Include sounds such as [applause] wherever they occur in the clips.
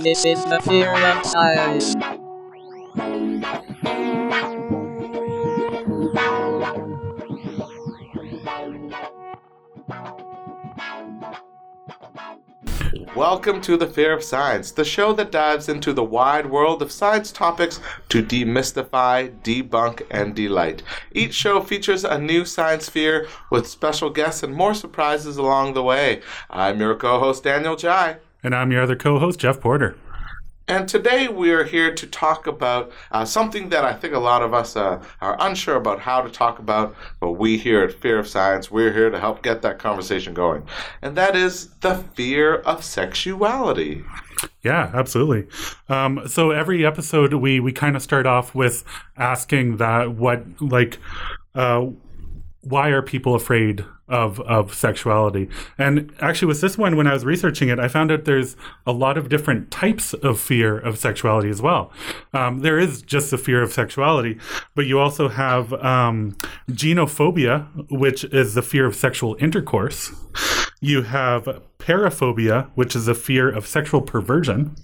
This is the fear of science. Welcome to The Fear of Science, the show that dives into the wide world of science topics to demystify, debunk, and delight. Each show features a new science fear with special guests and more surprises along the way. I'm your co host, Daniel Jai. And I'm your other co host, Jeff Porter. And today we are here to talk about uh, something that I think a lot of us uh, are unsure about how to talk about, but we here at Fear of Science, we're here to help get that conversation going. And that is the fear of sexuality. Yeah, absolutely. Um, so every episode, we we kind of start off with asking that what like. Uh, why are people afraid of of sexuality? And actually, with this one, when I was researching it, I found out there's a lot of different types of fear of sexuality as well. Um, there is just the fear of sexuality, but you also have um, genophobia, which is the fear of sexual intercourse. You have paraphobia, which is a fear of sexual perversion.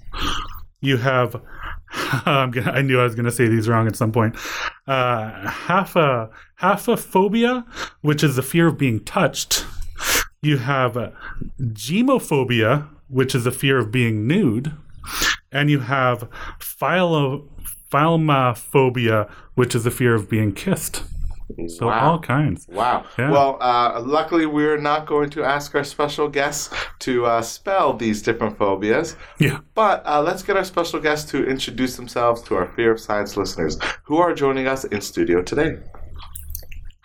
You have [laughs] gonna, I knew I was going to say these wrong at some point. Uh, half a phobia, which is the fear of being touched. You have uh, gymnophobia, which is the fear of being nude, and you have philo, philmophobia, which is the fear of being kissed. So wow. all kinds. Wow. Yeah. Well, uh, luckily we're not going to ask our special guests to uh, spell these different phobias. Yeah. But uh, let's get our special guests to introduce themselves to our Fear of Science listeners who are joining us in studio today.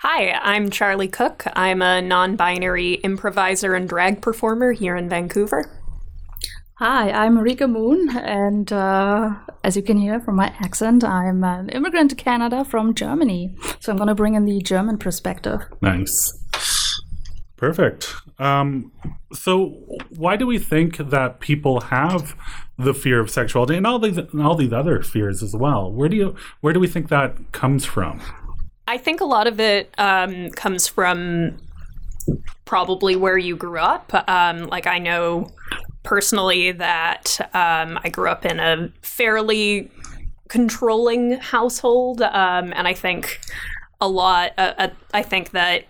Hi, I'm Charlie Cook. I'm a non-binary improviser and drag performer here in Vancouver. Hi, I'm Marika Moon, and uh, as you can hear from my accent, I'm an immigrant to Canada from Germany. So I'm going to bring in the German perspective. Nice. Perfect. Um, so, why do we think that people have the fear of sexuality and all these and all these other fears as well? Where do you where do we think that comes from? I think a lot of it um, comes from probably where you grew up. Um, like I know personally that um, I grew up in a fairly controlling household, um, and I think a lot. Uh, uh, I think that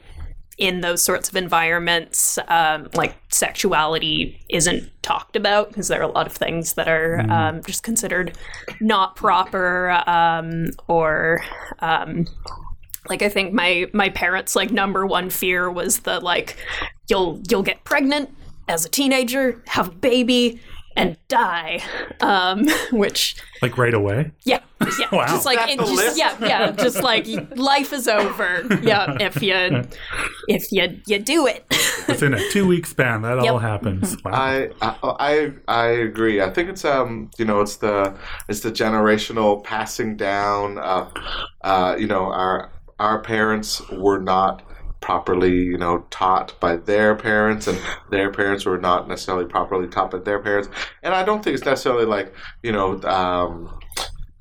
in those sorts of environments, um, like sexuality isn't talked about because there are a lot of things that are mm. um, just considered not proper um, or um, like I think my my parents like number one fear was the like you'll you'll get pregnant as a teenager, have a baby, and die. Um, [laughs] which like right away? Yeah, yeah. [laughs] wow. Just like it, just, yeah, yeah. Just like life is over. Yeah, if you [laughs] if you you do it within a two week span, that yep. all happens. Wow. I, I I agree. I think it's um you know it's the it's the generational passing down. Uh, uh, you know our our parents were not properly, you know, taught by their parents, and their parents were not necessarily properly taught by their parents. And I don't think it's necessarily like, you know, um,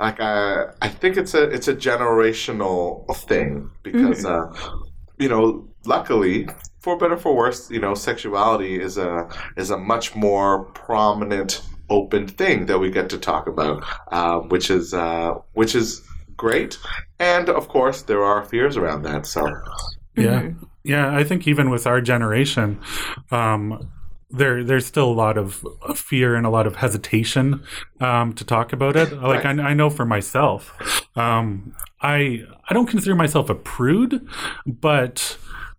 like I, I think it's a it's a generational thing because, mm-hmm. uh, you know, luckily for better for worse, you know, sexuality is a is a much more prominent open thing that we get to talk about, uh, which is uh, which is great. And of course, there are fears around that. So, yeah, mm-hmm. yeah. I think even with our generation, um, there there's still a lot of fear and a lot of hesitation um, to talk about it. Like right. I, I, know for myself, um, I I don't consider myself a prude, but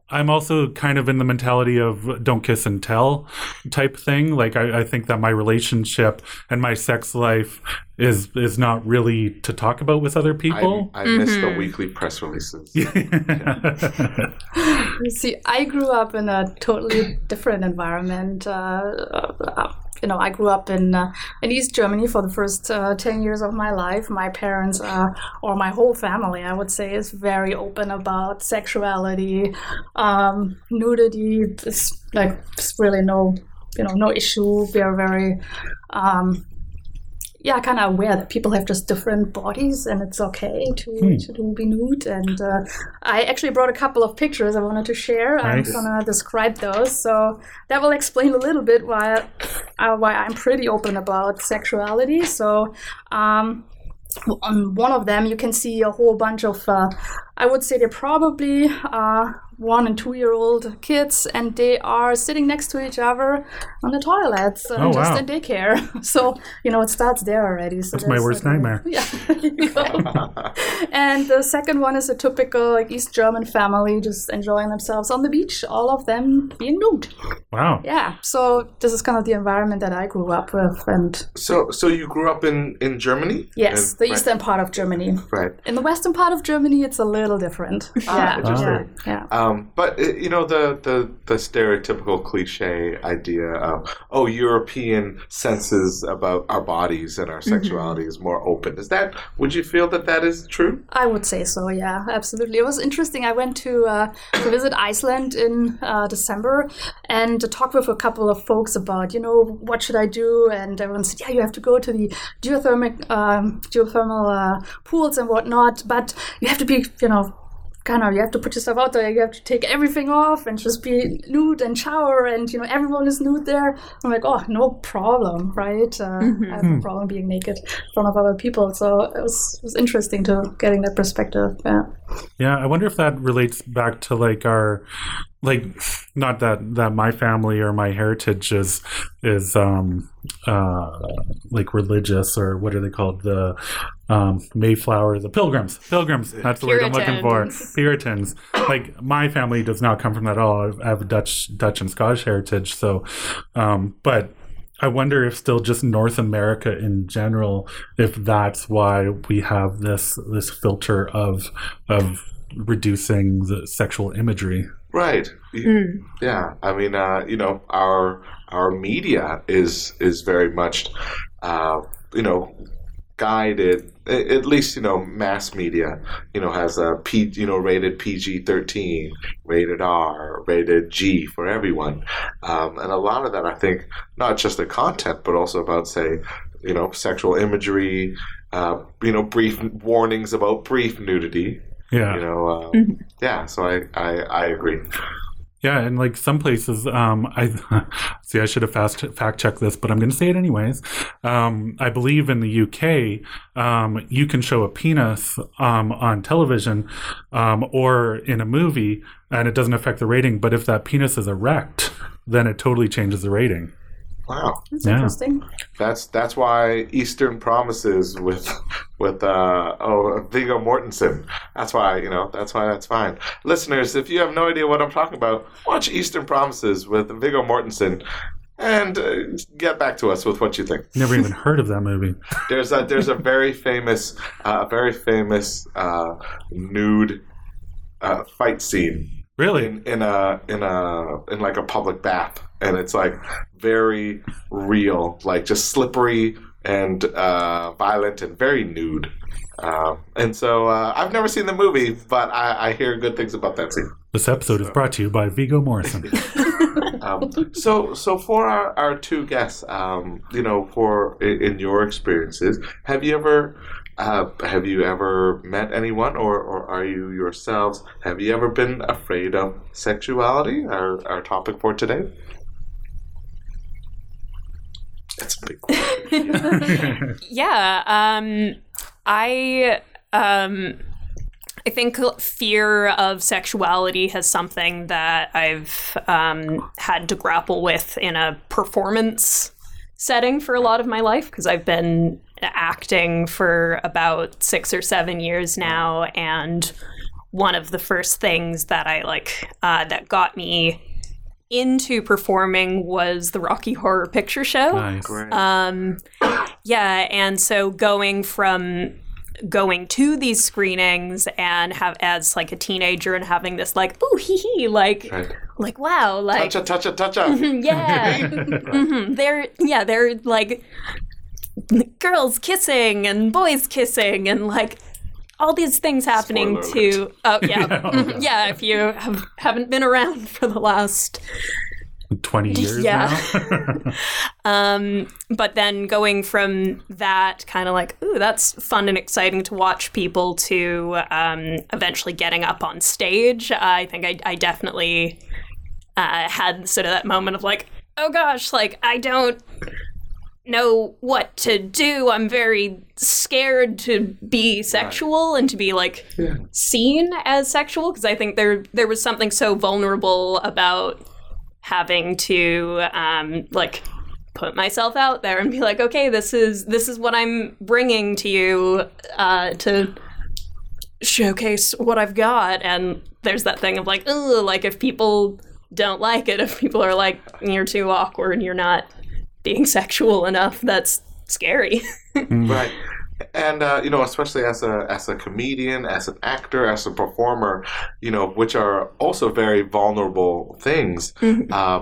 I'm also kind of in the mentality of don't kiss and tell type thing. Like I, I, think that my relationship and my sex life is is not really to talk about with other people. I, I mm-hmm. miss the mm-hmm. weekly press releases. [laughs] See, I grew up in a totally different environment. Uh, uh, you know, I grew up in uh, in East Germany for the first uh, ten years of my life. My parents, uh, or my whole family, I would say, is very open about sexuality, um, nudity. It's like it's really no, you know, no issue. We are very um, yeah, kind of aware that people have just different bodies and it's okay to, to be nude. And uh, I actually brought a couple of pictures I wanted to share. Nice. I'm gonna describe those, so that will explain a little bit why uh, why I'm pretty open about sexuality. So. Um, on one of them, you can see a whole bunch of, uh, I would say they're probably uh, one and two year old kids, and they are sitting next to each other on the toilets, uh, Oh, just wow. in daycare. [laughs] So, you know, it starts there already. So That's my worst uh, nightmare. [laughs] Yeah. you go. [laughs] and the second one is a typical like East German family just enjoying themselves on the beach, all of them being nude. Wow. Yeah. So this is kind of the environment that I grew up with. And So, so you grew up in in Germany? yes, And- the right, eastern part of Germany. Right. In the western part of Germany, it's a little different. Ah, yeah, interesting. yeah, yeah. Um, but uh, you know the, the the stereotypical cliche idea of oh European senses about our bodies and our Mm-hmm. sexuality is more open. Is that would you feel that that is true? I would say so. Yeah, absolutely. It was interesting. I went to uh, to visit Iceland in uh, December and to talk with a couple of folks about you know what should I do, and everyone said, yeah, you have to go to the geothermic um, geothermal uh, pools and whatnot, but you have to be you know. Kind of, you have to put yourself out there. You have to take everything off and just be nude and shower, and you know everyone is nude there. I'm like, oh, no problem, right? Uh, I have no problem being naked in front of other people. So it was it was interesting to getting that perspective. Yeah. Yeah, I wonder if that relates back to like our like not that that my family or my heritage is is um uh like religious or what are they called? The um mayflower the pilgrims. Pilgrims that's the word i'm looking for. Puritans. [laughs] puritans. Like my family does not come from that at all. I have dutch dutch and scottish heritage so um but I wonder if still just North America in general, if that's why we have this this filter of of reducing the sexual imagery. Right. You- Yeah. I mean, uh, you know, our our media is is very much, uh, you know, guided. At least you know, mass media. You know, has a P. You know, rated PG thirteen, rated R, rated G for everyone, um, and a lot of that, I think, not just the content, but also about say, you know, sexual imagery. Uh, you know, brief warnings about brief nudity. Yeah. You know, uh, yeah. So I, I I agree. Yeah, and like some places, um, I [laughs] see. I should have fast fact checked this, but I'm going to say it anyways. Um, I believe in the UK, um, you can show a penis um, on television um, or in a movie, and it doesn't affect the rating. But if that penis is erect, then it totally changes the rating. Wow. That's Yeah. interesting. That's that's why Eastern Promises with with uh, oh Viggo Mortensen. That's why you know that's why that's fine. Listeners, if you have no idea what I'm talking about, watch Eastern Promises with Viggo Mortensen, and uh, get back to us with what you think. Never even heard of that movie. [laughs] There's a there's a very famous uh, very famous uh, nude uh, fight scene Really? in, in a in a in like a public bath, and it's like very real, like just slippery and uh, violent and very nude. Um, and so uh, I've never seen the movie, but I, I hear good things about that scene. This episode is brought to you by Viggo Mortensen. [laughs] [laughs] Um, so, so for our, our two guests, um, you know, for in, in your experiences, have you ever uh, have you ever met anyone, or, or are you yourselves? Have you ever been afraid of sexuality? Our our topic for today. That's a big question. [laughs] Yeah, um, I um, I think fear of sexuality has something that I've um, had to grapple with in a performance setting for a lot of my life because I've been acting for about six or seven years now, and one of the first things that I like uh, that got me into performing was the Rocky Horror Picture Show. nice. Um, yeah, and so going from going to these screenings and have as like a teenager and having this like ooh hee hee like Right. like wow like Touch it, touch it, touch it. [laughs] yeah [laughs] hmm they're yeah they're like girls kissing and boys kissing and like all these things happening to [laughs] oh yeah [laughs] Mhm. yeah if you have, haven't been around [laughs] for the last 20 years Yeah. now. Um, but then going from that kind of like, ooh, that's fun and exciting to watch people to um, eventually getting up on stage. I think I, I definitely uh, had sort of that moment of like, oh gosh, like I don't know what to do. I'm very scared to be sexual and to be like seen as sexual because I think there there was something so vulnerable about having to um, like put myself out there and be like, okay, this is this is what I'm bringing to you uh, to showcase what I've got. And there's that thing of like, oh, like if people don't like it, if people are like, you're too awkward, you're not being [laughs] sexual enough, that's scary. Right. And uh, you know, especially as a as a comedian, as an actor, as a performer, you know, which are also very vulnerable things. Uh,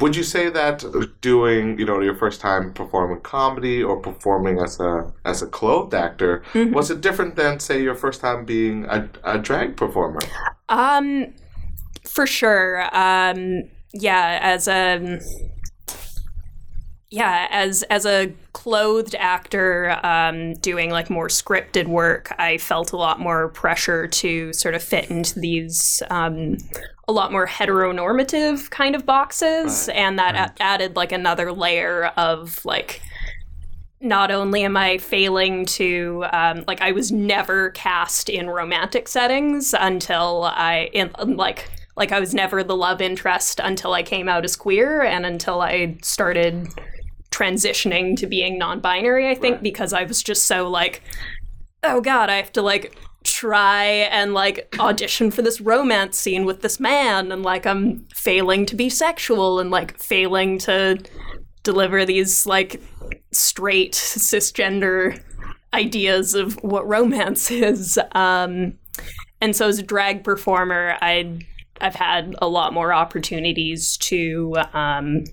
would you say that doing, you know, your first time performing comedy or performing as a as a clothed actor was it different than, say, your first time being a, a drag performer? Um, for sure. Um, yeah, as a yeah, as as a clothed actor, um, doing like more scripted work, I felt a lot more pressure to sort of fit into these um, a lot more heteronormative kind of boxes, and that a- added like another layer of like not only am I failing to um, like I was never cast in romantic settings until I in like like I was never the love interest until I came out as queer and until I started transitioning to being non-binary I think because I was just so like oh god I have to like try and like audition for this romance scene with this man and like I'm failing to be sexual and like failing to deliver these like straight cisgender ideas of what romance [laughs] is. Um, and so as a drag performer, I I've had a lot more opportunities to um,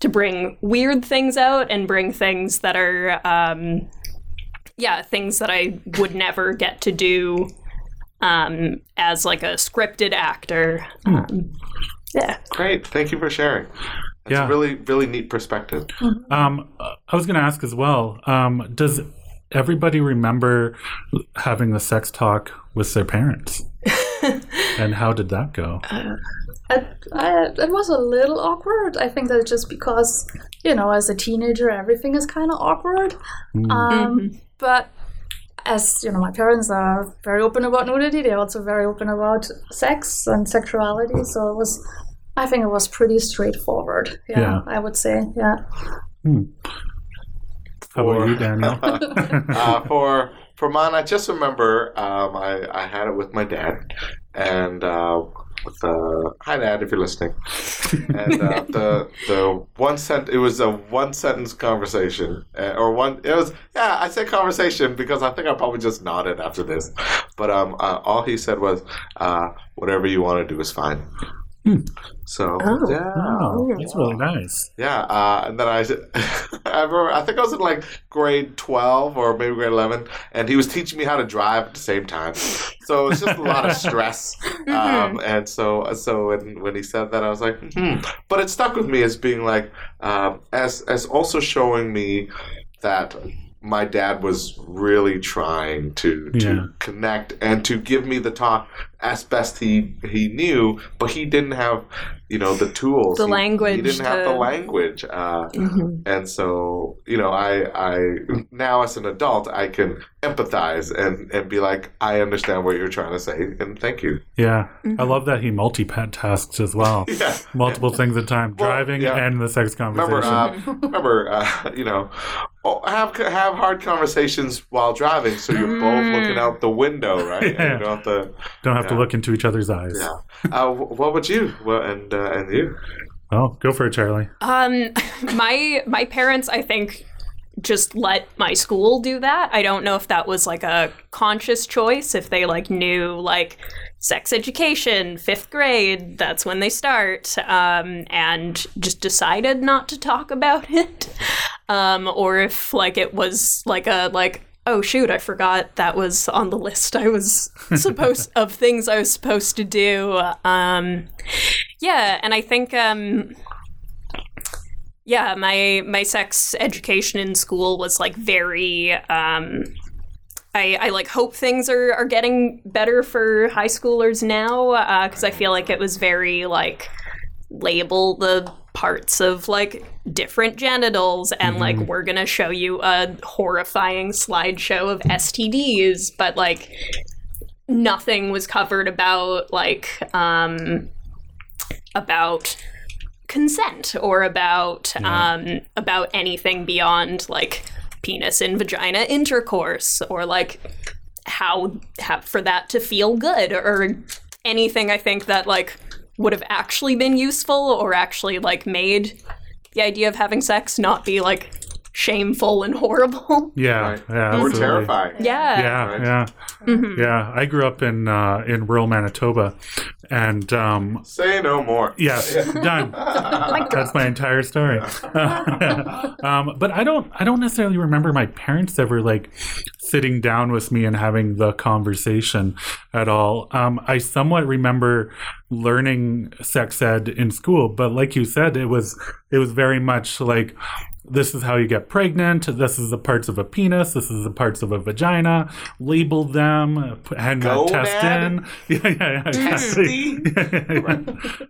to bring weird things out and bring things that are um, yeah things that I would never get to do um, as like a scripted actor. Um, yeah. Great, thank you for sharing. That's Yeah. a really really neat perspective. Um, I was going to ask as well. Um, does everybody remember having the sex talk with their parents? [laughs] and how did that go? I, I, it was a little awkward. I think that's just because, you know, as a teenager, everything is kind of awkward. Um, But as you know, my parents are very open about nudity. They're also very open about sex and sexuality. So it was, I think it was pretty straightforward. Yeah, Yeah. I would say. Yeah. How about you, Daniel? [laughs] uh, for for mine, I just remember um, I I had it with my dad, and uh, uh, hi dad if you're listening, [laughs] and uh, the the one sent it was a one sentence conversation uh, or one it was yeah I said conversation because I think I probably just nodded after this, but um uh, all he said was uh, whatever you want to do is fine. So yeah, Oh, that's really nice. yeah, uh, and then I, [laughs] I remember, I think I was in like grade 12 or maybe grade 11, and he was teaching me how to drive at the same time. So it was just a lot of stress. [laughs] Um, and so, so when, when he said that, I was like, hmm. But it stuck with me as being like, um, as, as also showing me that my dad was really trying to, to Yeah. connect and to give me the talk as best he he knew, but he didn't have, you know, the tools, The He- He didn't have the language, uh, and so you know, I I now as an adult, I can empathize and and be like, I understand what you're trying to say, and thank you. Yeah, I love that he multitasks as well. [laughs] Yeah. Multiple things at a time, Well, driving yeah. and the sex Remember, conversation. uh, remember, uh, [laughs] you know, have have hard conversations while driving, so you're both looking out the window, right? Yeah. And you don't have to. Don't have to look into each other's eyes. Yeah. Uh, what about you? What and uh, and you? Well, go for it, Charlie. Um, [laughs] my my parents, I think, just let my school do that. I don't know if that was like a conscious choice. If they like knew like sex education, fifth grade, that's when they start, um, and just decided not to talk about [laughs] it, um, or if like it was like a like. Oh shoot! I forgot that was on the list. I was [laughs] supposed of things I was supposed to do. Um, yeah, and I think um, yeah, my my sex education in school was like very. Um, I, I like hope things are, are getting better for high schoolers now because I feel like it was very like label the parts of like different genitals and like we're gonna show you a horrifying slideshow of STDs, but like nothing was covered about like um about consent or about um about anything beyond like penis and vagina intercourse or like how, how for that to feel good or anything I think that like would have actually been useful or actually like made the idea of having sex not be like shameful and horrible. [laughs] Yeah, Right. yeah, Or absolutely. terrifying. Yeah. Yeah, Right. yeah, Mm-hmm. yeah. I grew up in uh, in rural Manitoba, and um, Say no more. Yes, [laughs] done. That's my entire story. [laughs] um, but I don't, I don't necessarily remember my parents ever like sitting down with me and having the conversation at all. Um, I somewhat remember learning sex ed in school, but like you said, it was it was very much like this is how you get pregnant. This is the parts of a penis. This is the parts of a vagina. Label them. and that test in. [laughs] Yeah, yeah, yeah. exactly.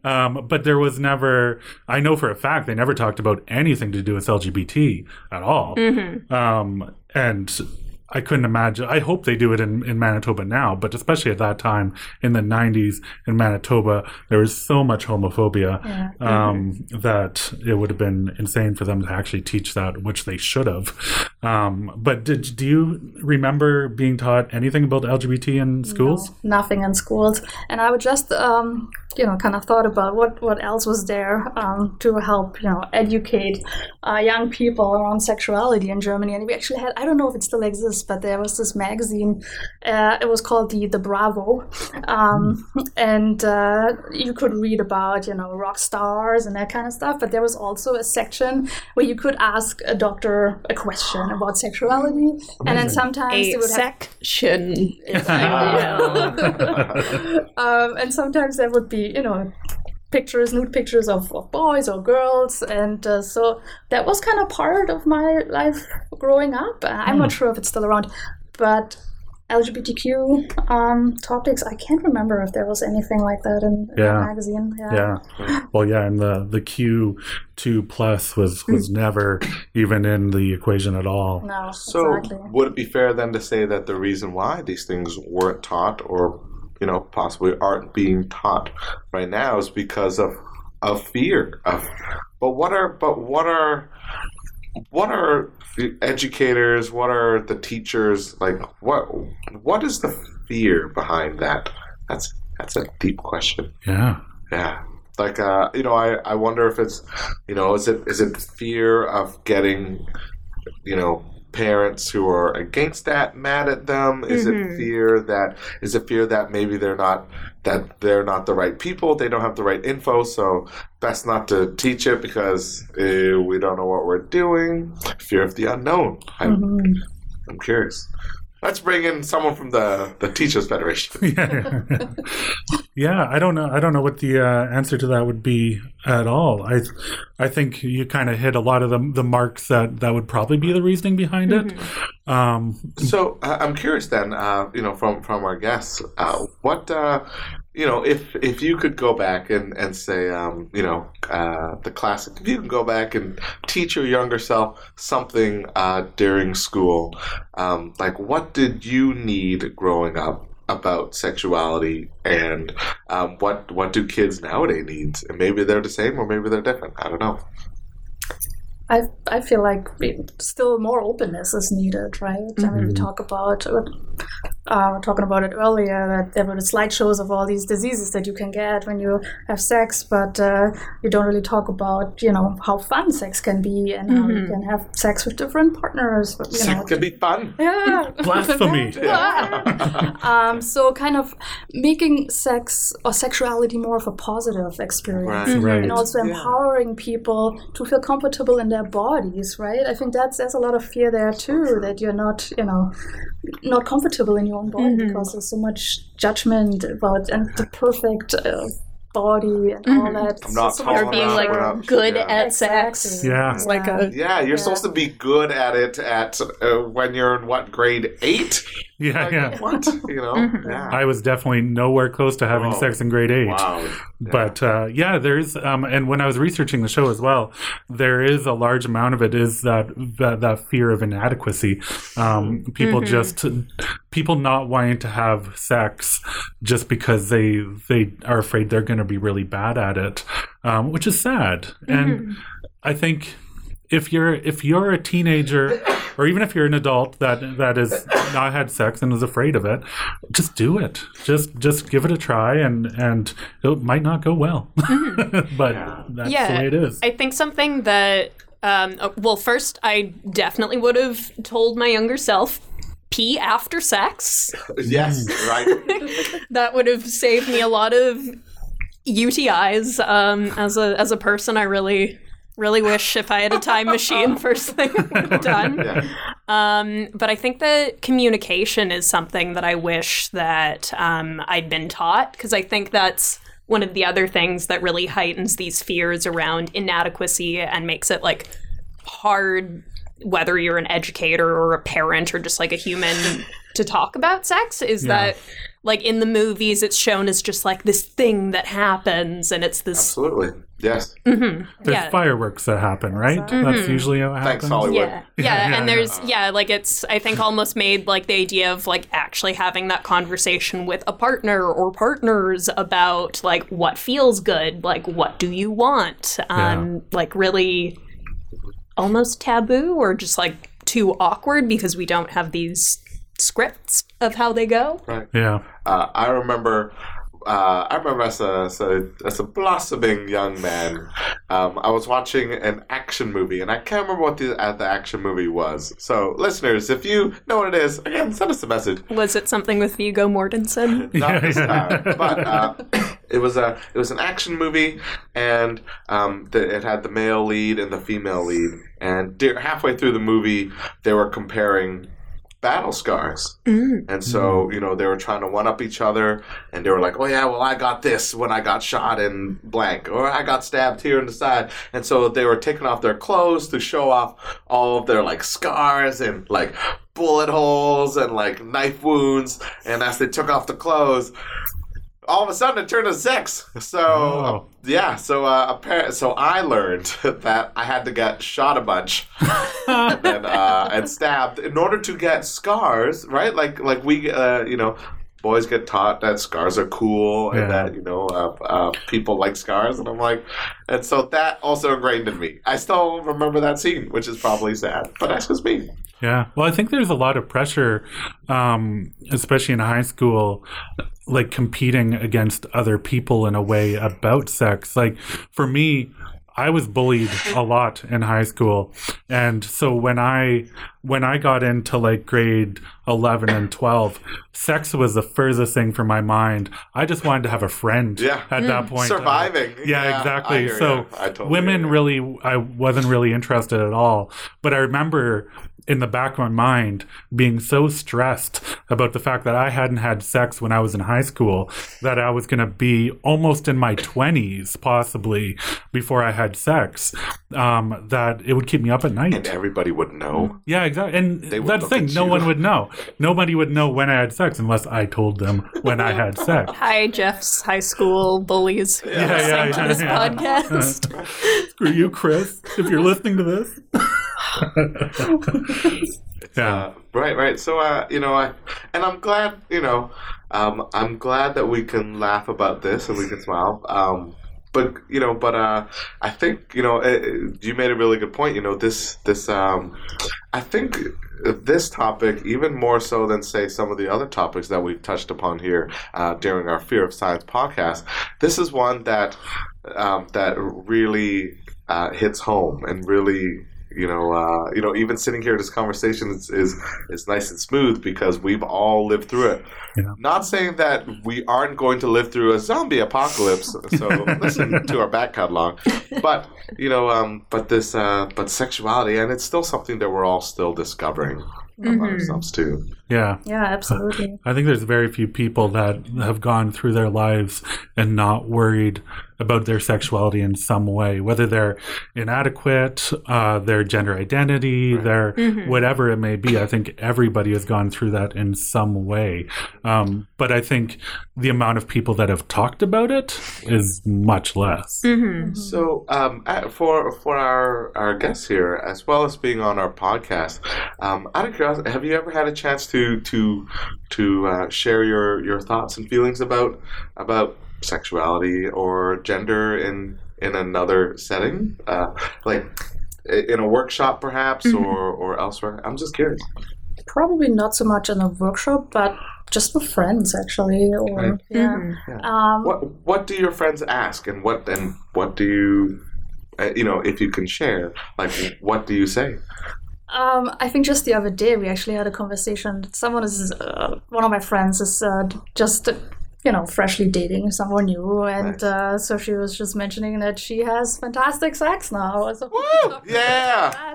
[laughs] um, but there was never. I know for a fact they never talked about anything to do with LGBT at all. Um, and I couldn't imagine. I hope they do it in, in Manitoba now, but especially at that time in the 90s in Manitoba, there was so much homophobia um, that it would have been insane for them to actually teach that, which they should have. Um, but did do you remember being taught anything about LGBT in schools? No, nothing in schools. And I would just, um, you know, kind of thought about what, what else was there um, to help, you know, educate uh, young people around sexuality in Germany. And we actually had, I don't know if it still exists, but there was this magazine. Uh, it was called the the Bravo, um, and uh, you could read about, you know, rock stars and that kind of stuff. But there was also a section where you could ask a doctor a question about sexuality, and then sometimes they A would have section. [laughs] um, and sometimes there would be, you know, pictures, nude pictures of, of boys or girls, and uh, so that was kind of part of my life growing up. I'm not sure if it's still around, but LGBTQ um, topics, I can't remember if there was anything like that in, in Yeah. the magazine. Yeah. Yeah. Well, yeah, and the the Q two plus was was never even in the equation at all. No, So, exactly. would it be fair then to say that the reason why these things weren't taught, or you know, possibly aren't being taught right now, is because of of fear of. But what are but what are what are the educators? What are the teachers like? What what is the fear behind that? That's that's a deep question. Yeah. Yeah. Like uh, you know, I, I wonder if it's you know, is it is it fear of getting you know, parents who are against that mad at them? Is it fear that is it fear that maybe they're not that they're not the right people, they don't have the right info, so best not to teach it because uh, we don't know what we're doing. Fear of the unknown. I'm, I'm curious. Let's bring in someone from the, the Teachers Federation. [laughs] yeah, yeah. I don't know. I don't know what the uh, answer to that would be at all. I, I think you kind of hit a lot of the the marks that that would probably be the reasoning behind it. Um, So uh, I'm curious then, uh, you know, from from our guests, uh, what uh, you know, if if you could go back and and say, um, you know, uh, the classic, if you can go back and teach your younger self something uh, during school, um, like what did you need growing up? About sexuality and um, what what do kids nowadays need? And maybe they're the same or maybe they're different. I don't know. I, I feel like still more openness is needed, right? I mean, we talk about, uh, talking about it earlier, that there were the slideshows of all these diseases that you can get when you have sex, but uh, you don't really talk about, you know, how fun sex can be and how you can have sex with different partners. You know, Sex can be fun. yeah. [laughs] blasphemy. [laughs] um, so kind of making sex or sexuality more of a positive experience Right. Right. and also empowering people to feel comfortable in their bodies right i think that's there's a lot of fear there too that you're not you know not comfortable in your own body because there's so much judgment about and the perfect uh, body and all that. I'm not so tall much Or being like we're good yeah. at sex. Exactly. Yeah. It's like a Yeah, you're supposed to be good at it at uh, when you're in what grade eight? Yeah, Like, yeah. What you know? Mm-hmm. Yeah. I was definitely nowhere close to having Whoa. sex in grade eight. wow. But uh, yeah, there's um, and when I was researching the show as well, there is a large amount of it is that that, that fear of inadequacy. Um, people just people not wanting to have sex just because they they are afraid they're going to be really bad at it, um, which is sad. And I think if you're if you're a teenager [coughs] or even if you're an adult that that has not had sex and is afraid of it just do it just just give it a try and and it might not go well [laughs] but that's Yeah. the way it is I think something that, um, uh, well, first, I definitely would have told my younger self pee after sex. [laughs] Yes, right. [laughs] That would have saved me a lot of UTIs. Um, as a as a person, I really really wish if I had a time machine, [laughs] first thing I done. Yeah. Um, but I think that communication is something that I wish that um, I'd been taught because I think that's one of the other things that really heightens these fears around inadequacy and makes it like hard whether you're an educator or a parent or just like a human to talk about sex is Yeah. that like in the movies it's shown as just like this thing that happens and it's this Absolutely. Yes. there's yeah. fireworks that happen right? That's usually how it Thanks, happens? Hollywood. yeah, yeah, [laughs] yeah, and there's yeah, like it's I think almost made like the idea of like actually having that conversation with a partner or partners about like what feels good, like what do you want, um, like really almost taboo or just like too awkward because we don't have these scripts of how they go. Right. yeah Uh, I remember. Uh, I remember as a, as a as a blossoming young man, um, I was watching an action movie, and I can't remember what the uh, the action movie was. So, listeners, if you know what it is, again, send us a message. Was it something with Viggo Mortensen? [laughs] Not this time, but uh, [coughs] it was a it was an action movie, and um, the, it had the male lead and the female lead. And de- halfway through the movie, they were comparing battle scars, mm. and so mm. you know they were trying to one up each other, and they were like, "Oh yeah, well I got this when I got shot in blank, or I got stabbed here in the side," and so they were taking off their clothes to show off all of their like scars and like bullet holes and like knife wounds, and as they took off the clothes all of a sudden it turned to sex. So Oh. yeah, so uh, appar- so I learned [laughs] that I had to get shot a bunch and, [laughs] then, uh, and stabbed in order to get scars, right? Like like we uh, you know. Boys get taught that scars are cool and that you know uh, uh, people like scars, and I'm like, and so that also ingrained in me. I still remember that scene, which is probably sad, but that's just me. Yeah. Well, I think there's a lot of pressure, um, especially in high school, like competing against other people in a way about sex. Like for me, I was bullied a lot in high school. And so when I when I got into like grade 11 and 12, sex was the furthest thing from my mind. I just wanted to have a friend Yeah. at that mm. point. Surviving. Yeah, Yeah, I exactly. hear So ya. I totally women hear ya. really, I wasn't really interested at all. But I remember in the back of my mind being so stressed about the fact that I hadn't had sex when I was in high school that I was going to be almost in my 20s, possibly, before I had sex, um, that it would keep me up at night. And everybody would know. Yeah, exactly. And They that's the thing. No you. one would know. Nobody would know when I had sex unless I told them when I had sex. Hi, Jeff's high school bullies who are Yeah, yeah, to yeah, this yeah. podcast. [laughs] Screw you, Chris, if you're listening to this. [laughs] yeah. Uh, right, right. So, uh, you know, I, and I'm glad, you know, um, I'm glad that we can laugh about this and we can smile. Um, but you know, but uh, I think you know, uh, you made a really good point. You know, this this um, I think this topic, even more so than say some of the other topics that we've touched upon here uh, during our Fear of Science podcast, this is one that um, that really uh, hits home and really you know, uh, you know, even sitting here, this conversation is, is is nice and smooth because we've all lived through it. Yeah. Not saying that we aren't going to live through a zombie apocalypse. So [laughs] listen to our back catalog. But you know, um, but this, uh, but sexuality, and it's still something that we're all still discovering. of ourselves too. Yeah. Yeah, absolutely. [laughs] I think there's very few people that have gone through their lives and not worried about their sexuality in some way, whether they're inadequate, uh, their gender identity, their whatever it may be. I think everybody has gone through that in some way. Um, but I think the amount of people that have talked about it is much less. So, um, uh, for for our our guests here, as well as being on our podcast, um, out of curiosity, have you ever had a chance to to to uh, share your your thoughts and feelings about about sexuality or gender in in another setting, uh, like in a workshop, perhaps, or or elsewhere? I'm just curious. Probably not so much in a workshop, but just with friends actually. Or Right. yeah. Um, What what do your friends ask, and what and what do you, uh, you know, if you can share, like what do you say? Um, I think just the other day we actually had a conversation. Someone is uh, one of my friends is uh, just you know freshly dating someone new, and uh, so she was just mentioning that she has fantastic sex now. [laughs] So Woo! Yeah.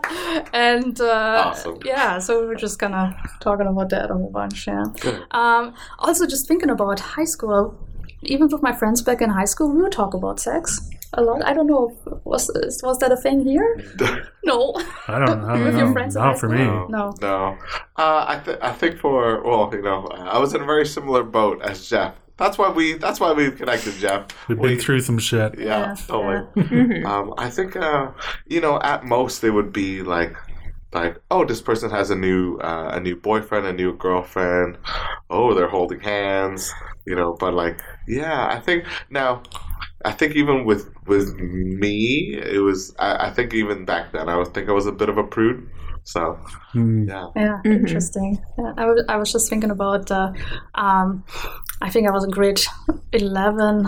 and uh, Awesome. yeah, so we were just kind of talking about that a whole bunch. Yeah. Um, also, just thinking about high school. Even with my friends back in high school, we would talk about sex a lot. I don't know, was was that a thing here? [laughs] No. I don't, I [laughs] don't With know. your friends in Not for me. No. No. Uh, I th- I think for well, you know, I was in a very similar boat as Jeff. That's why we. That's why we've connected, Jeff. We've been through some shit. Yeah, Yeah, totally. [laughs] Um, I think, uh, you know, at most they would be like, like, oh, this person has a new, uh, a new boyfriend, a new girlfriend. Oh, they're holding hands, you know. But like, yeah, I think now, I think even with with me, it was. I, I think even back then, I would think I was a bit of a prude. So Hmm. yeah, Yeah, interesting. Yeah, I was, I was just thinking about, uh, um, I think I was in grade 11,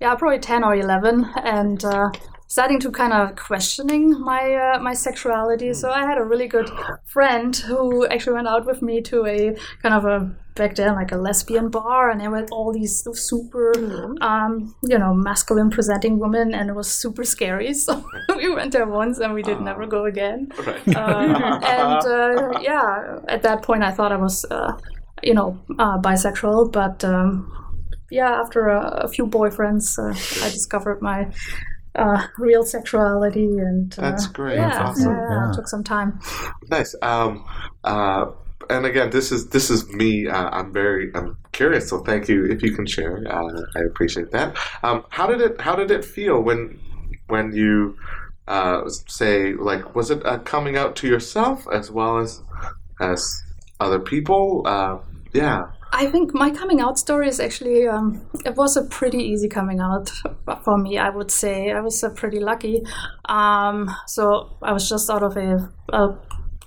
yeah, probably 10 or 11, and uh, starting to kind of questioning my uh, my sexuality. So I had a really good friend who actually went out with me to a kind of a back then like a lesbian bar and there were all these super um, you know masculine presenting women and it was super scary [laughs] so we went there once and we did never go again right. uh, and uh, yeah, at that point, I thought I was, uh, you know, uh, bisexual. But um, yeah, after a, a few boyfriends, uh, I discovered my uh, real sexuality, and uh, That's great. Yeah, That's awesome. yeah, Yeah. it took some time. Nice. Um, uh, and again, this is this is me. Uh, I'm very I'm curious. So thank you if you can share. Uh, I appreciate that. Um, how did it How did it feel when when you uh, say like was it uh, coming out to yourself as well as as other people? Uh, yeah. I think my coming out story is actually um, it was a pretty easy coming out for me. I would say I was uh, pretty lucky. Um, so I was just out of a, a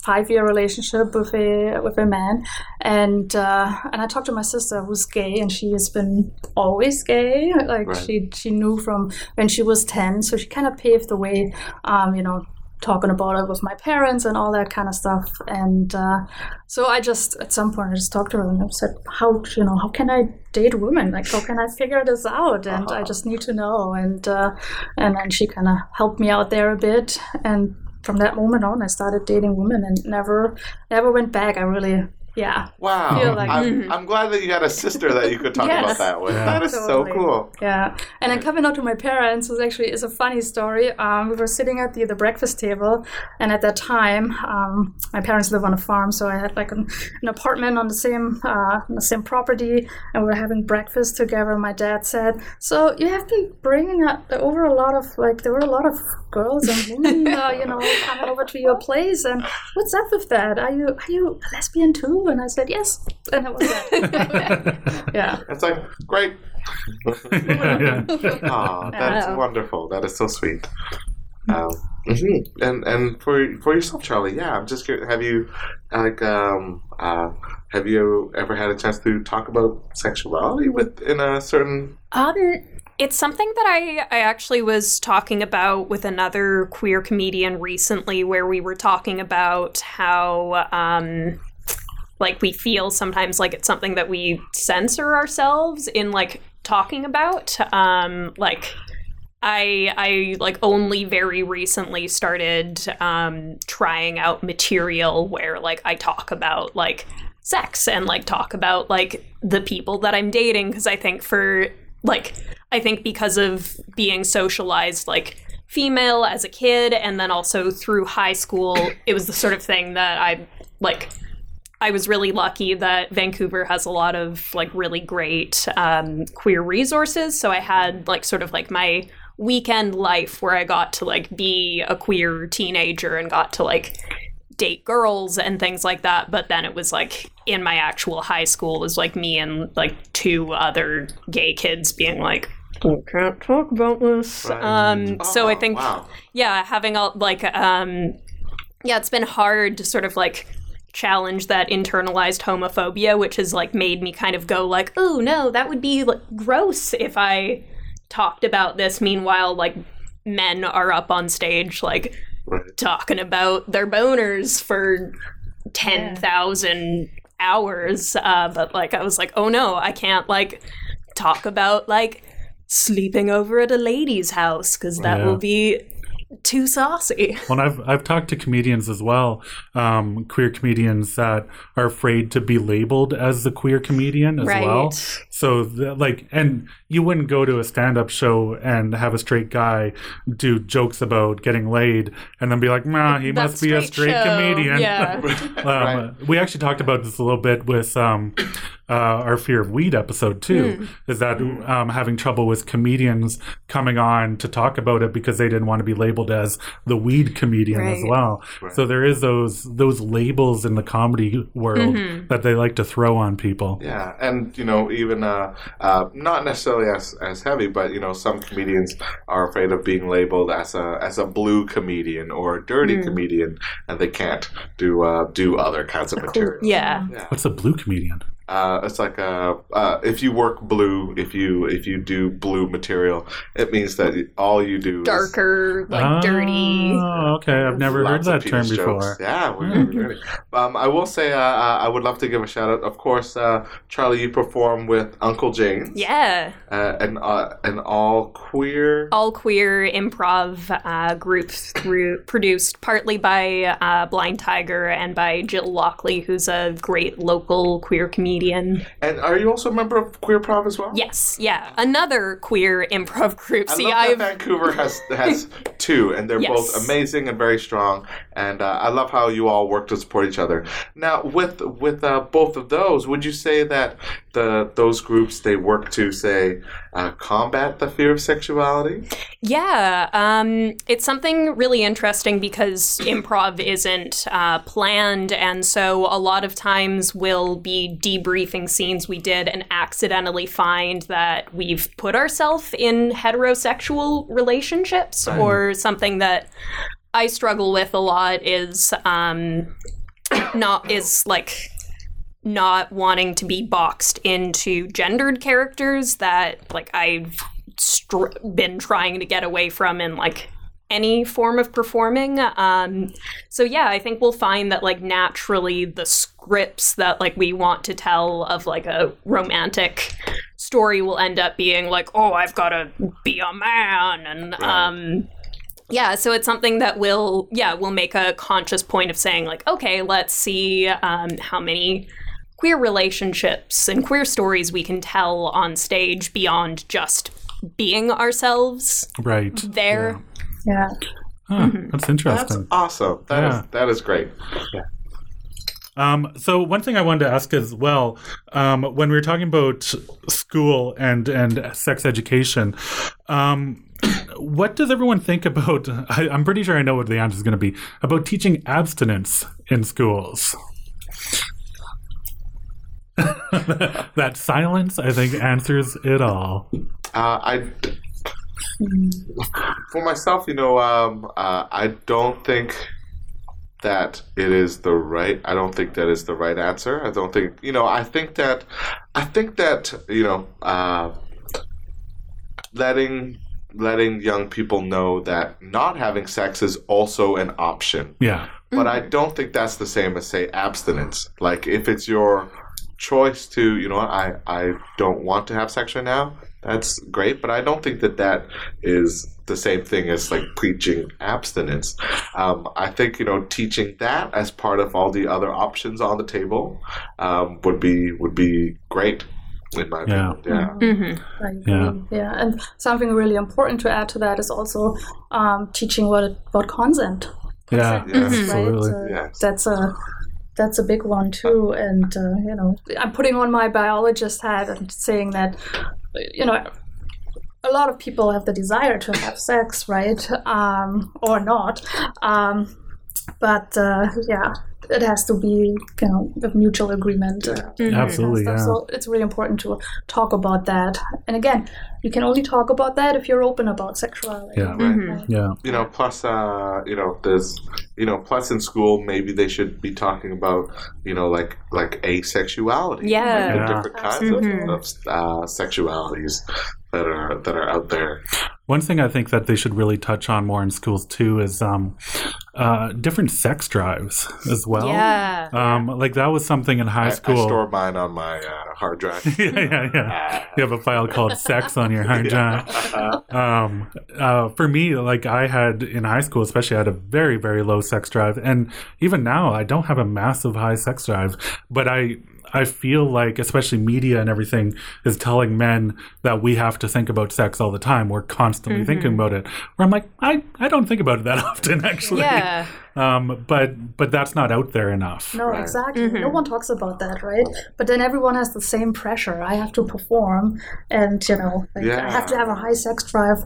five year relationship with a with a man, and uh, and I talked to my sister who's gay, and she has been always gay. Like Right. she she knew from when she was ten, so she kind of paved the way. Um, you know. Talking about it with my parents and all that kind of stuff, and uh, so I just at some point I just talked to her and I said, "How you know how can I date women? Like how can I figure this out? And I just need to know." And uh, and then she kind of helped me out there a bit. And from that moment on, I started dating women and never never went back. I really yeah Wow. Like- I'm, I'm glad that you had a sister that you could talk about that with. Yeah. That is so cool. Yeah, and then coming out to my parents was actually is a funny story. Um, we were sitting at the the breakfast table, and at that time, um, my parents live on a farm, so I had like an, an apartment on the same uh, on the same property, and we were having breakfast together. My dad said, "So you have been bringing up, over a lot of like there were a lot of girls and [laughs] women, uh, you know, coming over to your place, and what's up with that? Are you are you a lesbian too?" And I said, "Yes," and it was that. [laughs] [laughs] yeah. It's like great. yeah, yeah. Aw, that's Wow. wonderful. That is so sweet. Um, mhm. And and for for yourself, Charlie, yeah, I'm just curious. Have you like um uh have you ever had a chance to talk about sexuality with in a certain? Um, it's something that I, I actually was talking about with another queer comedian recently, where we were talking about how, um, like, we feel sometimes like it's something that we censor ourselves in, like, talking about. Um, like, I I like only very recently started um, trying out material where like I talk about like sex and like talk about like the people that I'm dating because I think for like I think because of being socialized like female as a kid and then also through high school it was the sort of thing that I like I was really lucky that Vancouver has a lot of like really great um, queer resources. So I had like sort of like my weekend life where I got to like be a queer teenager and got to like date girls and things like that. But then it was like in my actual high school, it was like me and like two other gay kids being like, we can't talk about this. Right. Um, so I Oh, think, wow. yeah, having all like, um, yeah, it's been hard to sort of like challenge that internalized homophobia, which has like made me kind of go like, oh no, that would be like gross if I talked about this. Meanwhile, like men are up on stage like Right. talking about their boners for ten thousand hours. Uh, but like I was like, oh no, I can't like talk about like sleeping over at a lady's house because that Yeah. will be too saucy. [laughs] Well, I've I've talked to comedians as well, um, queer comedians that are afraid to be labeled as the queer comedian as well. So, the, like, and you wouldn't go to a stand-up show and have a straight guy do jokes about getting laid, and then be like, "Nah, he That must be a straight show, comedian." Yeah. [laughs] um, [laughs] Right. We actually talked about this a little bit with um, uh, our fear of weed episode too. Hmm. Is that um, having trouble with comedians coming on to talk about it because they didn't want to be labeled as the weed comedian as Right. well. So there is those those labels in the comedy world Mm-hmm. that they like to throw on people. Yeah, and you know, even uh, uh, not necessarily as, as heavy, but you know, some comedians are afraid of being labeled as a as a blue comedian or a dirty Hmm. comedian, and they can't do uh, do other kinds of material. Yeah. What's a blue comedian? Uh, it's like uh, uh, if you work blue, if you if you do blue material, it means that all you do is Darker, like dirty. Oh, okay. I've never heard that term jokes. before. Yeah, we're really um, I will say uh, uh, I would love to give a shout out. Of course, uh, Charlie, you perform with Uncle James. Yeah. uh, an uh, an all queer. all queer improv uh, group through, produced partly by uh, Blind Tiger and by Jill Lockley, who's a great local queer comedian. And are you also a member of Queer Prov as well? Yes, yeah, another queer improv group. I See, that Vancouver has has [laughs] two, and they're Yes. both amazing and very strong. And uh, I love how you all work to support each other. Now, with with uh, both of those, would you say that the those groups they work to say uh, combat the fear of sexuality? Yeah, um, it's something really interesting because [coughs] improv isn't uh, planned, and so a lot of times we'll be debriefing scenes we did and accidentally find that we've put ourselves in heterosexual relationships, or something that I struggle with a lot is um, [coughs] not is like not wanting to be boxed into gendered characters that like I've str- been trying to get away from in like any form of performing. Um, so yeah, I think we'll find that like naturally the scripts that like we want to tell of like a romantic story will end up being like, oh, I've got to be a man and um yeah, so it's something that will, yeah, we'll make a conscious point of saying, like, okay, let's see um, how many queer relationships and queer stories we can tell on stage beyond just being ourselves Right. there. Yeah. Huh, Mm-hmm. That's interesting. That's awesome. That is Yeah. that is great. Yeah. Um, so one thing I wanted to ask as well, um, when we were talking about school and and sex education, um, what does everyone think about? [laughs] I, I'm pretty sure I know what the answer is going to be about teaching abstinence in schools. [laughs] that silence, I think, answers it all. Uh, I, for myself, you know, um, uh, I don't think that it is the right. I don't think that is the right answer. I don't think, you know, I think that, I think that, you know, uh, letting letting young people know that not having sex is also an option. Yeah. But I don't think that's the same as say abstinence. Like if it's your choice to, you know, I I don't want to have sex right now, that's great. But I don't think that that is the same thing as like preaching abstinence. Um, I think you know teaching that as part of all the other options on the table um, would be would be great. In my Yeah. opinion, yeah. Mm-hmm. Yeah. Yeah. and something really important to add to that is also um, teaching what what consent. Yeah, consent is, absolutely. Right? Uh, Yes. That's a that's a big one too, and uh, you know, I'm putting on my biologist hat and saying that, you know. A lot of people have the desire to have sex, right? Um, or not. Um, but uh, yeah, it has to be, you know, with mutual agreement. Uh, Absolutely, yeah. So it's really important to talk about that. And again, you can only talk about that if you're open about sexuality. Yeah. Right? Yeah. you know plus uh you know there's you know plus in school maybe they should be talking about you know like like asexuality Yeah. like Yeah. different kinds Absolutely. of, of uh, sexualities that are that are out there One thing I think that they should really touch on more in schools too is um, uh, different sex drives as well. Yeah. Um, like that was something in high I, I school. store mine on my uh, hard drive [laughs] yeah, yeah, yeah. You have a file called "sex" on your hard [laughs] drive. Um, uh, for me, like I had in high school, especially, I had a very, very low sex drive, and even now, I don't have a massive high sex drive. But I, I feel like, especially media and everything, is telling men that we have to think about sex all the time. We're constantly thinking mm-hmm. about it. Where I'm like, I, I don't think about it that [laughs] often, actually. Yeah. Um, but but that's not out there enough. No, Right. exactly. No mm-hmm. one talks about that, right? But then everyone has the same pressure. I have to perform, and you know, like, I have to have a high sex drive.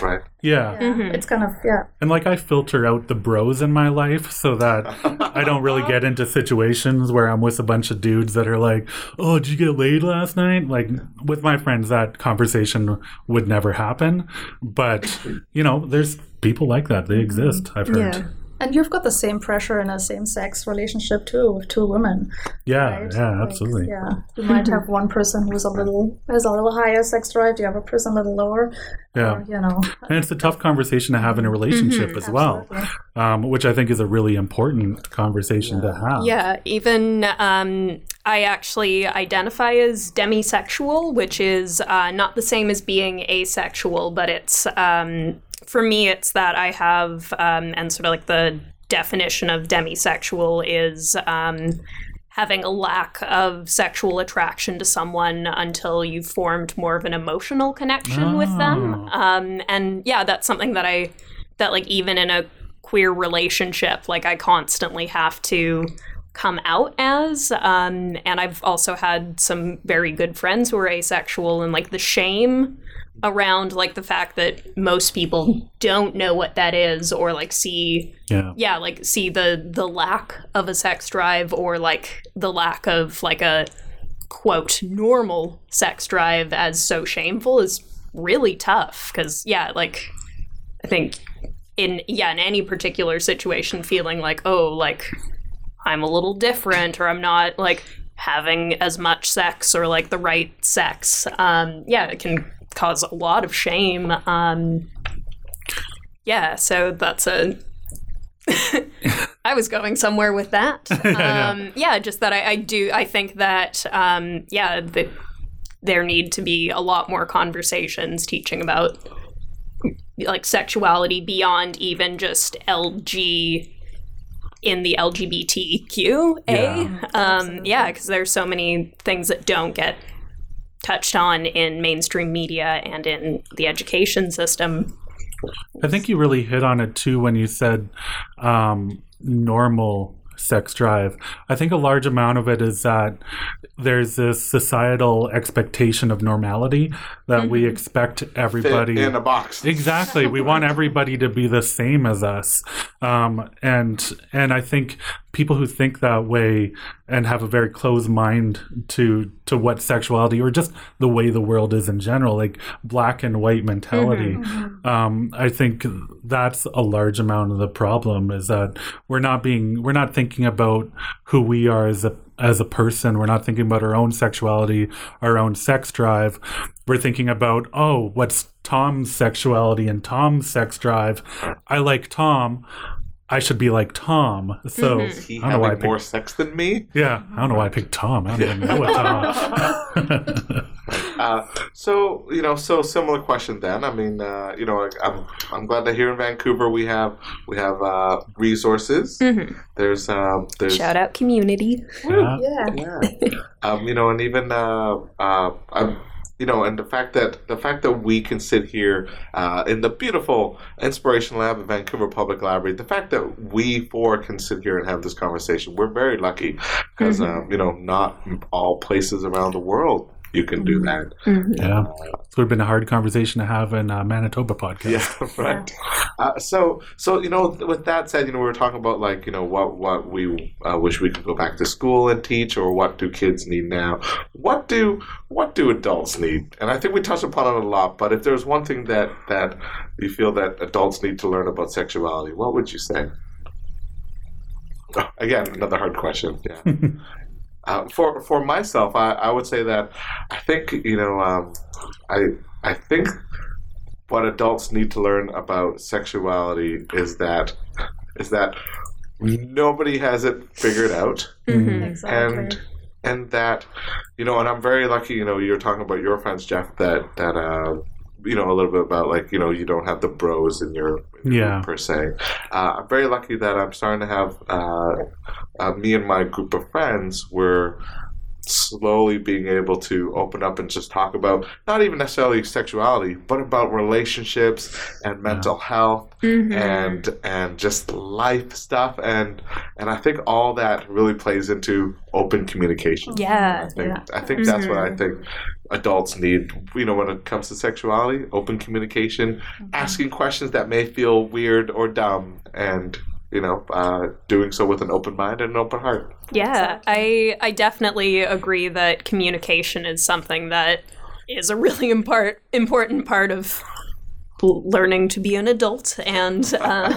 right Yeah. Yeah, mm-hmm. It's kind of yeah. And like I filter out the bros in my life so that [laughs] I don't really get into situations where I'm with a bunch of dudes that are like, "Oh, did you get laid last night?" Like with my friends that conversation would never happen. But, you know, there's people like that. They mm-hmm. exist, I've heard. Yeah. And you've got the same pressure in a same-sex relationship too, with two women. Yeah, right? yeah, Like, absolutely. yeah, you might have one person who's a little has a little higher sex drive. You have a person a little lower. Yeah. Or, you know, And it's a tough conversation to have in a relationship as well, um, which I think is a really important conversation to have. Yeah, even um, I actually identify as demisexual, which is uh, not the same as being asexual, but it's um, for me, it's that I have, um, and sort of like the definition of demisexual is um, having a lack of sexual attraction to someone until you've formed more of an emotional connection with them. Um, and yeah, that's something that I, that like even in a queer relationship, like I constantly have to come out as. Um, and I've also had some very good friends who are asexual, and like the shame around like the fact that most people don't know what that is or like see Yeah. yeah like see the the lack of a sex drive or like the lack of like a quote normal sex drive as so shameful is really tough because yeah like i think in yeah in any particular situation feeling like oh like i'm a little different or i'm not like having as much sex or like the right sex um yeah it can cause a lot of shame um yeah so that's a [laughs] I was going somewhere with that. [laughs] Um, yeah, just that I, I do. I think that um, yeah, that there need to be a lot more conversations teaching about like sexuality beyond even just LG in the LGBTQA. Yeah. Um, yeah, because there's so many things that don't get touched on in mainstream media and in the education system. I think you really hit on it too when you said um, normal sex drive. I think a large amount of it is that there's this societal expectation of normality that we expect Fit everybody in a box Exactly. We want everybody to be the same as us. Um, and and I think people who think that way and have a very closed mind to to what sexuality or just the way the world is in general, like black and white mentality. Um, I think that's a large amount of the problem is that we're not being we're not thinking about who we are as a as a person. We're not thinking about our own sexuality, our own sex drive. We're thinking about, oh, what's Tom's sexuality and Tom's sex drive? I like Tom. I should be like Tom. So Mhm. He I don't know why I having more sex than me. Yeah, I don't know why I picked Tom. I don't even know a Tom. [laughs] Uh, so you know, so similar question then. I mean, uh, you know, like, I'm I'm glad that here in Vancouver we have we have uh, resources. Mhm. There's um, there's Shout out community. Yeah. Yeah. yeah. um, you know, and even uh, uh, I'm, you know, and the fact that the fact that we can sit here uh, in the beautiful Inspiration Lab at Vancouver Public Library, the fact that we four can sit here and have this conversation, we're very lucky. Because um, you know, not all places around the world you can do that. Yeah. So it would have been a hard conversation to have in uh, Manitoba podcast. Yeah, [laughs] right. Uh, so, so you know, with that said, you know, we were talking about like, you know, what what we uh, wish we could go back to school and teach, or what do kids need now? What do what do adults need? And I think we touched upon it a lot. But if there's one thing that that you feel that adults need to learn about sexuality, what would you say? [laughs] Again, another hard question. Yeah. [laughs] Uh, for for myself, I, I would say that I think you know um, I I think what adults need to learn about sexuality is that is that nobody has it figured out Mhm. Exactly. and and that you know and i'm very lucky you know you're talking about your friends jeff that that uh you know a little bit about like you know you don't have the bros in your Yeah. per se uh, i'm very lucky that i'm starting to have uh, uh, me and my group of friends were slowly being able to open up and just talk about not even necessarily sexuality but about relationships and mental health Mhm. and and just life stuff and and I think all that really plays into open communication. Yeah. I think Yeah. I think that's what I think adults need. You know, when it comes to sexuality, open communication, asking questions that may feel weird or dumb, and you know, uh, doing so with an open mind and an open heart. Yeah, I I definitely agree that communication is something that is a really impart, important part of learning to be an adult and [laughs] uh,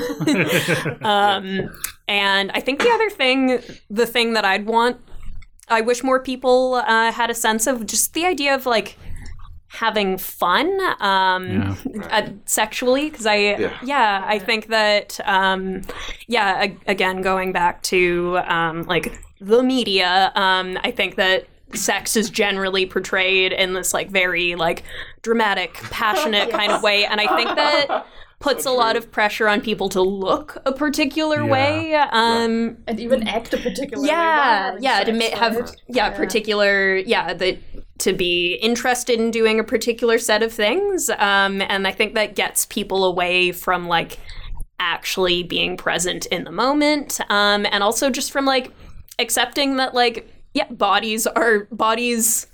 [laughs] um, and I think the other thing the thing that I'd want I wish more people uh, had a sense of just the idea of like having fun um, Yeah. uh, sexually because I Yeah. yeah. I think that um, yeah a- again going back to um, like the media um, I think that sex is generally portrayed in this like very like dramatic passionate [laughs] kind of way and I think that puts a lot of pressure on people to look a particular Yeah. way um, and even act a particular way. Yeah having yeah to ma- have right? yeah, particular yeah that to be interested in doing a particular set of things um, and i think that gets people away from like actually being present in the moment um, and also just from like accepting that like yeah bodies are bodies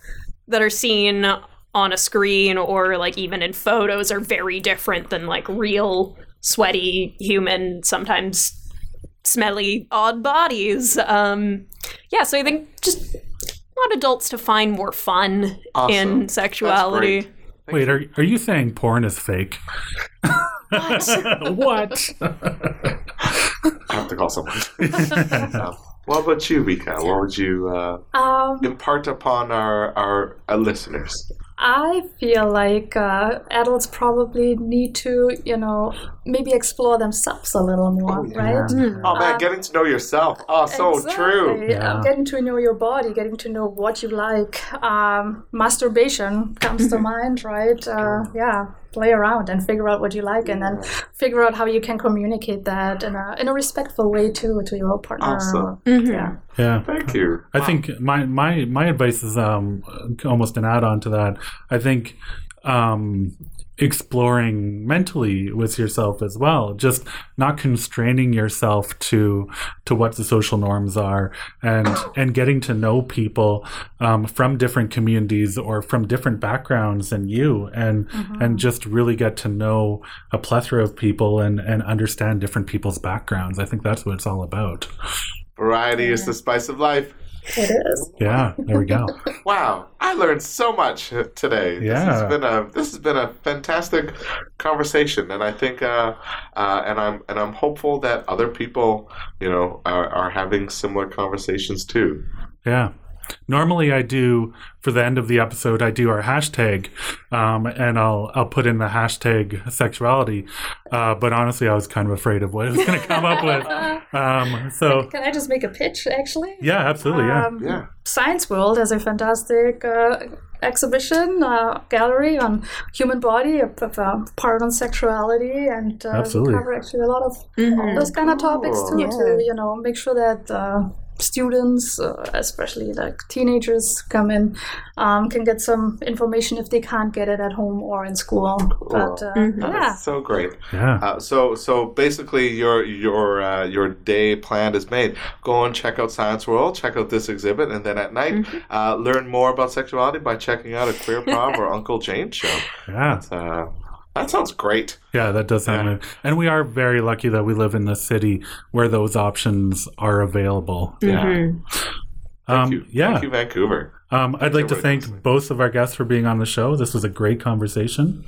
that are seen on a screen or like even in photos are very different than like real sweaty human sometimes smelly odd bodies um yeah so i think just want adults to find more fun Awesome. in sexuality. Wait, are, are you saying porn is fake? what? [laughs] what? I have to call someone. Uh, [laughs] what about you, Vika? What would you uh, Um, impart upon our our uh, listeners? I feel like uh, adults probably need to, you know, maybe explore themselves a little more, Oh, yeah. right? Oh man, Uh, getting to know yourself. Oh, so true. Yeah. Uh, getting to know your body, getting to know what you like. Um, masturbation comes to [laughs] mind, right? Uh, yeah, play around and figure out what you like, and then figure out how you can communicate that in a in a respectful way too to your partner. Awesome. Yeah. Yeah. Thank you. I think my my my advice is um almost an add on to that. I think um exploring mentally with yourself as well just not constraining yourself to to what the social norms are and and getting to know people um, from different communities or from different backgrounds than you and and just really get to know a plethora of people and and understand different people's backgrounds. I think that's what it's all about. Variety is the spice of life. It is. yeah there we go Wow, I learned so much today. Yeah, This has been a this has been a fantastic conversation, and I think, uh, uh, and I'm and I'm hopeful that other people, you know, are, are having similar conversations too. yeah normally I do for the end of the episode I do our hashtag, um, and I'll I'll put in the hashtag sexuality. Uh, but honestly, I was kind of afraid of what it was going to come up with. [laughs] Um, so Can I just make a pitch, actually? yeah, absolutely, yeah. Um, Yeah. Science World has a fantastic uh, exhibition, uh, gallery on human body, a, a part on sexuality, and uh, Absolutely. cover actually a lot of Mhm. those kind of topics too. Cool. To you know, make sure that uh, students, uh, especially like teenagers, come in, um, can get some information if they can't get it at home or in school. But uh, Mhm. Yeah, is so great. yeah. Uh, so so basically, your your uh, your day plan is made. Go and check out Science World, check out this exhibit, and then at night, Mm-hmm. uh, learn more about sexuality by checking out a Queer Prov or [laughs] Uncle Jane show. yeah. Uh, that sounds great. Yeah, that does sound Yeah. good. And we are very lucky that we live in a city where those options are available. Yeah. Mhm. Um, Thank you. yeah. Thank you, Vancouver. Um, I'd like to thank listening. both of our guests for being on the show. This was a great conversation.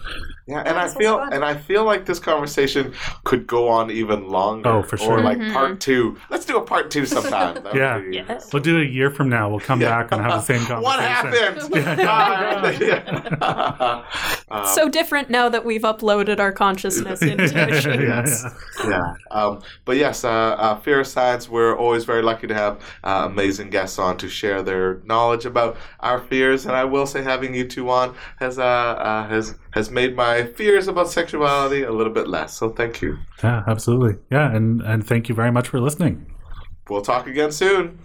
Yeah, and I feel fun. and I feel like this conversation could go on even longer. Oh, for sure. Or like Mhm. part two. Let's do a part two sometime. [laughs] That would Yeah. be- Yes. We'll do it a year from now. We'll come Yeah. back and have the same [laughs] conversation. What happened? [laughs] Yeah. Um, so different now that we've uploaded our consciousness into machines. yeah. yeah. Um, but yes, uh, uh, Fear of Science, we're always very lucky to have uh, amazing guests on to share their knowledge about our fears. And I will say, having you two on has uh, uh, has has made my fears about sexuality a little bit less. So thank you. Yeah, absolutely. Yeah, and and thank you very much for listening. We'll talk again soon.